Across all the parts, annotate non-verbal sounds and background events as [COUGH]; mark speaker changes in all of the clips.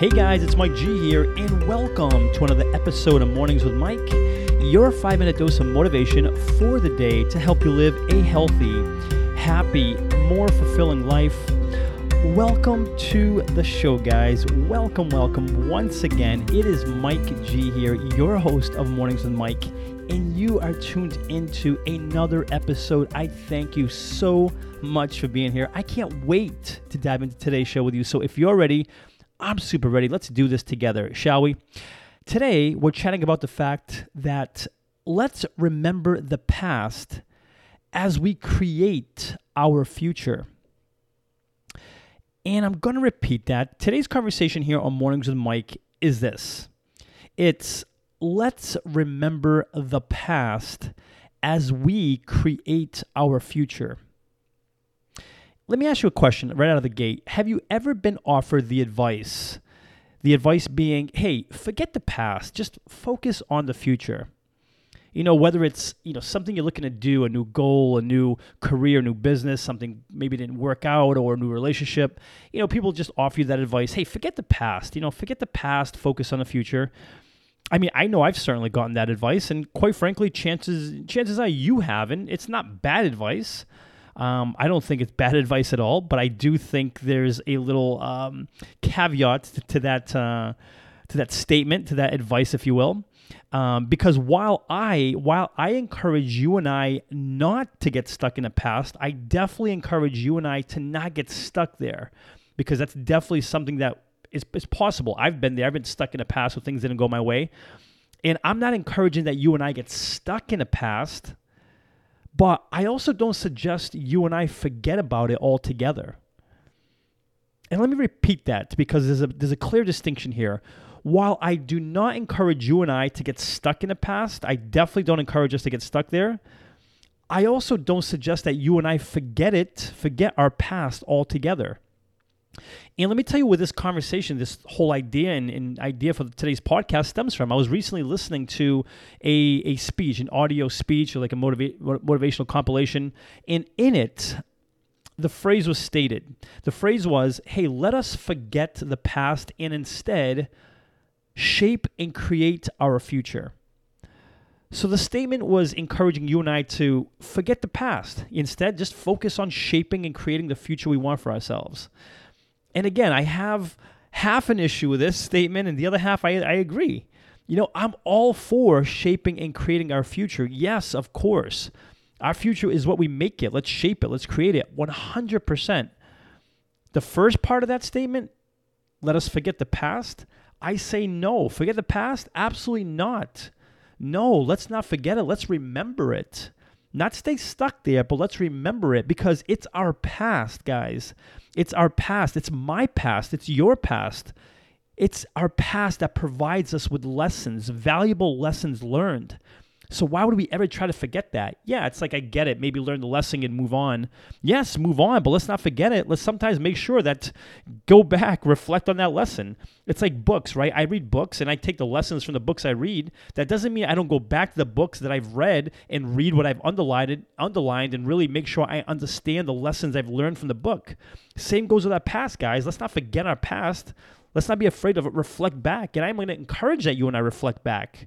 Speaker 1: Hey guys, it's Mike G here, and welcome to another episode of Mornings with Mike, your five minute dose of motivation for the day to help you live a healthy, happy, more fulfilling life. Welcome to the show, guys. Welcome, welcome once again. It is Mike G here, your host of Mornings with Mike, and you are tuned into another episode. I thank you so much for being here. I can't wait to dive into today's show with you. So if you're ready, I'm super ready. Let's do this together, shall we? Today, we're chatting about the fact that let's remember the past as we create our future. And I'm going to repeat that. Today's conversation here on Mornings with Mike is this it's let's remember the past as we create our future. Let me ask you a question right out of the gate. Have you ever been offered the advice? The advice being, hey, forget the past, just focus on the future. You know, whether it's, you know, something you're looking to do, a new goal, a new career, new business, something maybe didn't work out or a new relationship. You know, people just offer you that advice, hey, forget the past, you know, forget the past, focus on the future. I mean, I know I've certainly gotten that advice, and quite frankly, chances chances are you haven't. It's not bad advice. Um, I don't think it's bad [LAUGHS] advice at all, but I do think there's a little um, caveat to, to that uh, to that statement, to that advice, if you will. Um, because while I while I encourage you and I not to get stuck in the past, I definitely encourage you and I to not get stuck there, because that's definitely something that is, is possible. I've been there. I've been stuck in the past where things didn't go my way, and I'm not encouraging that you and I get stuck in the past. But I also don't suggest you and I forget about it altogether. And let me repeat that because there's a, there's a clear distinction here. While I do not encourage you and I to get stuck in the past, I definitely don't encourage us to get stuck there. I also don't suggest that you and I forget it, forget our past altogether. And let me tell you where this conversation, this whole idea and, and, idea for today's podcast stems from. I was recently listening to a, a speech, an audio speech, or like a motiva- motivational compilation. And in it, the phrase was stated. The phrase was, hey, let us forget the past and instead shape and create our future. So the statement was encouraging you and I to forget the past. Instead, just focus on shaping and creating the future we want for ourselves. And again, I have half an issue with this statement, and the other half I, I agree. You know, I'm all for shaping and creating our future. Yes, of course. Our future is what we make it. Let's shape it. Let's create it 100%. The first part of that statement, let us forget the past. I say no. Forget the past? Absolutely not. No, let's not forget it. Let's remember it. Not stay stuck there, but let's remember it because it's our past, guys. It's our past. It's my past. It's your past. It's our past that provides us with lessons, valuable lessons learned. So why would we ever try to forget that? Yeah, it's like I get it. Maybe learn the lesson and move on. Yes, move on, but let's not forget it. Let's sometimes make sure that go back, reflect on that lesson. It's like books, right? I read books and I take the lessons from the books I read. That doesn't mean I don't go back to the books that I've read and read what I've underlined, underlined and really make sure I understand the lessons I've learned from the book. Same goes with our past, guys. Let's not forget our past. Let's not be afraid of it. Reflect back. And I'm going to encourage that you and I reflect back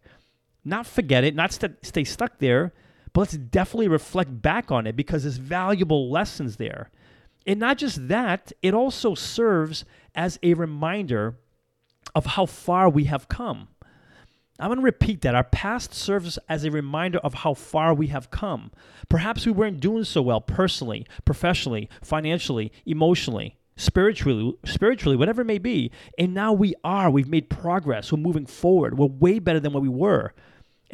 Speaker 1: not forget it, not st- stay stuck there, but let's definitely reflect back on it because there's valuable lessons there. And not just that, it also serves as a reminder of how far we have come. I'm going to repeat that. Our past serves as a reminder of how far we have come. Perhaps we weren't doing so well personally, professionally, financially, emotionally, spiritually, spiritually, whatever it may be. And now we are. We've made progress. We're moving forward. We're way better than what we were.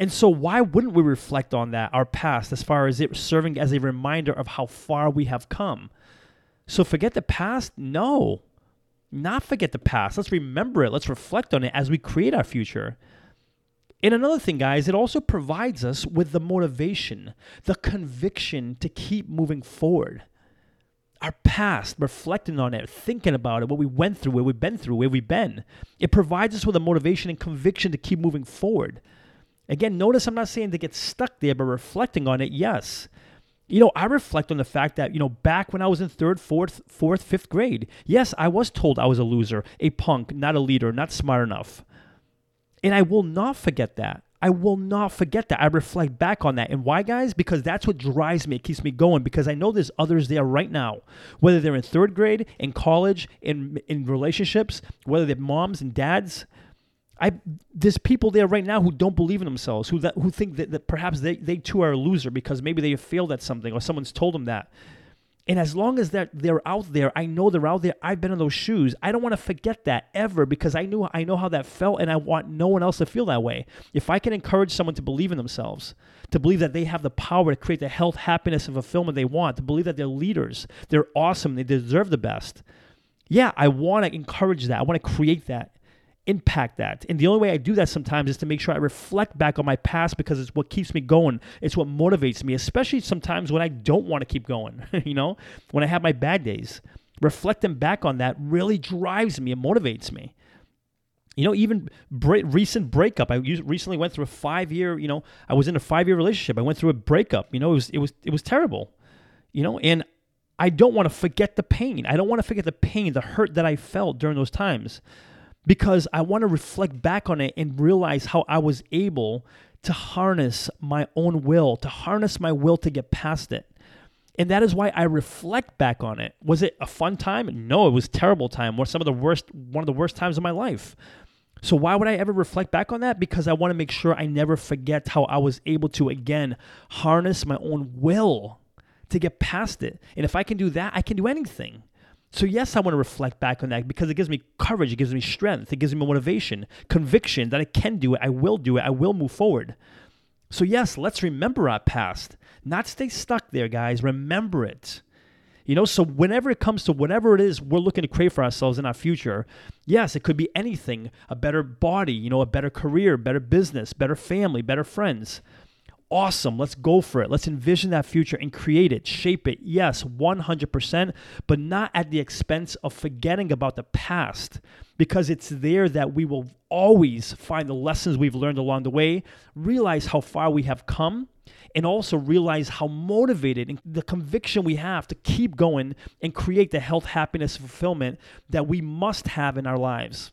Speaker 1: And so, why wouldn't we reflect on that, our past, as far as it serving as a reminder of how far we have come? So, forget the past? No, not forget the past. Let's remember it. Let's reflect on it as we create our future. And another thing, guys, it also provides us with the motivation, the conviction to keep moving forward. Our past, reflecting on it, thinking about it, what we went through, where we've been through, where we've been, it provides us with a motivation and conviction to keep moving forward. Again, notice I'm not saying to get stuck there, but reflecting on it, yes. You know, I reflect on the fact that, you know, back when I was in third, fourth, fourth, fifth grade, yes, I was told I was a loser, a punk, not a leader, not smart enough. And I will not forget that. I will not forget that. I reflect back on that. And why, guys? Because that's what drives me. It keeps me going because I know there's others there right now, whether they're in third grade, in college, in, in relationships, whether they're moms and dads. I there's people there right now who don't believe in themselves, who that, who think that, that perhaps they, they too are a loser because maybe they have failed at something or someone's told them that. And as long as that they're out there, I know they're out there. I've been in those shoes. I don't want to forget that ever because I knew I know how that felt, and I want no one else to feel that way. If I can encourage someone to believe in themselves, to believe that they have the power to create the health, happiness, and fulfillment they want, to believe that they're leaders, they're awesome, they deserve the best. Yeah, I want to encourage that. I want to create that impact that. And the only way I do that sometimes is to make sure I reflect back on my past because it's what keeps me going. It's what motivates me, especially sometimes when I don't want to keep going, [LAUGHS] you know, when I have my bad days. Reflecting back on that really drives me and motivates me. You know, even recent breakup. I recently went through a five year. You know, I was in a five year relationship. I went through a breakup. You know, it was it was it was terrible. You know, and I don't want to forget the pain. I don't want to forget the pain, the hurt that I felt during those times because I want to reflect back on it and realize how I was able to harness my own will, to harness my will to get past it. And that is why I reflect back on it. Was it a fun time? No, it was terrible time. Or some of the worst, one of the worst times of my life. So why would I ever reflect back on that? Because I want to make sure I never forget how I was able to again harness my own will to get past it. And if I can do that, I can do anything. So, yes, I want to reflect back on that because it gives me courage, it gives me strength, it gives me motivation, conviction that I can do it, I will do it, I will move forward. So, yes, let's remember our past, not stay stuck there, guys. Remember it. You know, so whenever it comes to whatever it is we're looking to create for ourselves in our future, yes, it could be anything a better body, you know, a better career, better business, better family, better friends awesome. Let's go for it. Let's envision that future and create it, shape it. Yes, 100%, but not at the expense of forgetting about the past because it's there that we will always find the lessons we've learned along the way, realize how far we have come, and also realize how motivated and the conviction we have to keep going and create the health, happiness, fulfillment that we must have in our lives.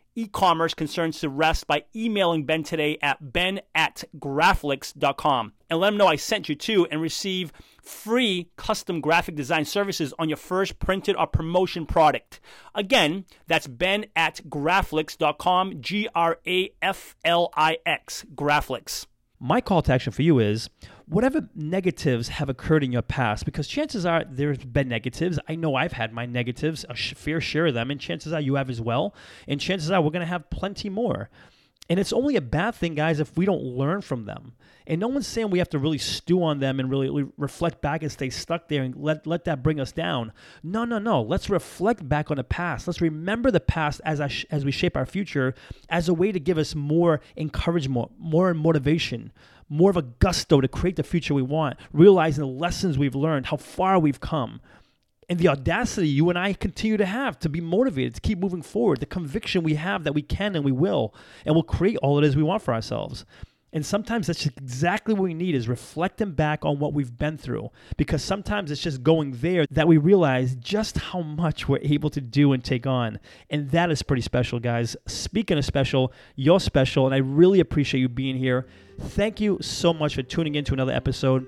Speaker 1: e-commerce concerns to rest by emailing Ben today at ben at graflix.com and let him know I sent you to and receive free custom graphic design services on your first printed or promotion product. Again, that's ben at graflix.com, G-R-A-F-L-I-X, Graflix. My call to action for you is whatever negatives have occurred in your past, because chances are there's been negatives. I know I've had my negatives, a fair share of them, and chances are you have as well. And chances are we're going to have plenty more. And it's only a bad thing, guys, if we don't learn from them. And no one's saying we have to really stew on them and really reflect back and stay stuck there and let, let that bring us down. No, no, no. Let's reflect back on the past. Let's remember the past as, I as we shape our future as a way to give us more encouragement, more motivation, more of a gusto to create the future we want, realizing the lessons we've learned, how far we've come, and the audacity you and I continue to have to be motivated to keep moving forward, the conviction we have that we can and we will, and we'll create all it is we want for ourselves. And sometimes that's exactly what we need is reflecting back on what we've been through. Because sometimes it's just going there that we realize just how much we're able to do and take on. And that is pretty special, guys. Speaking of special, you're special, and I really appreciate you being here. Thank you so much for tuning in to another episode.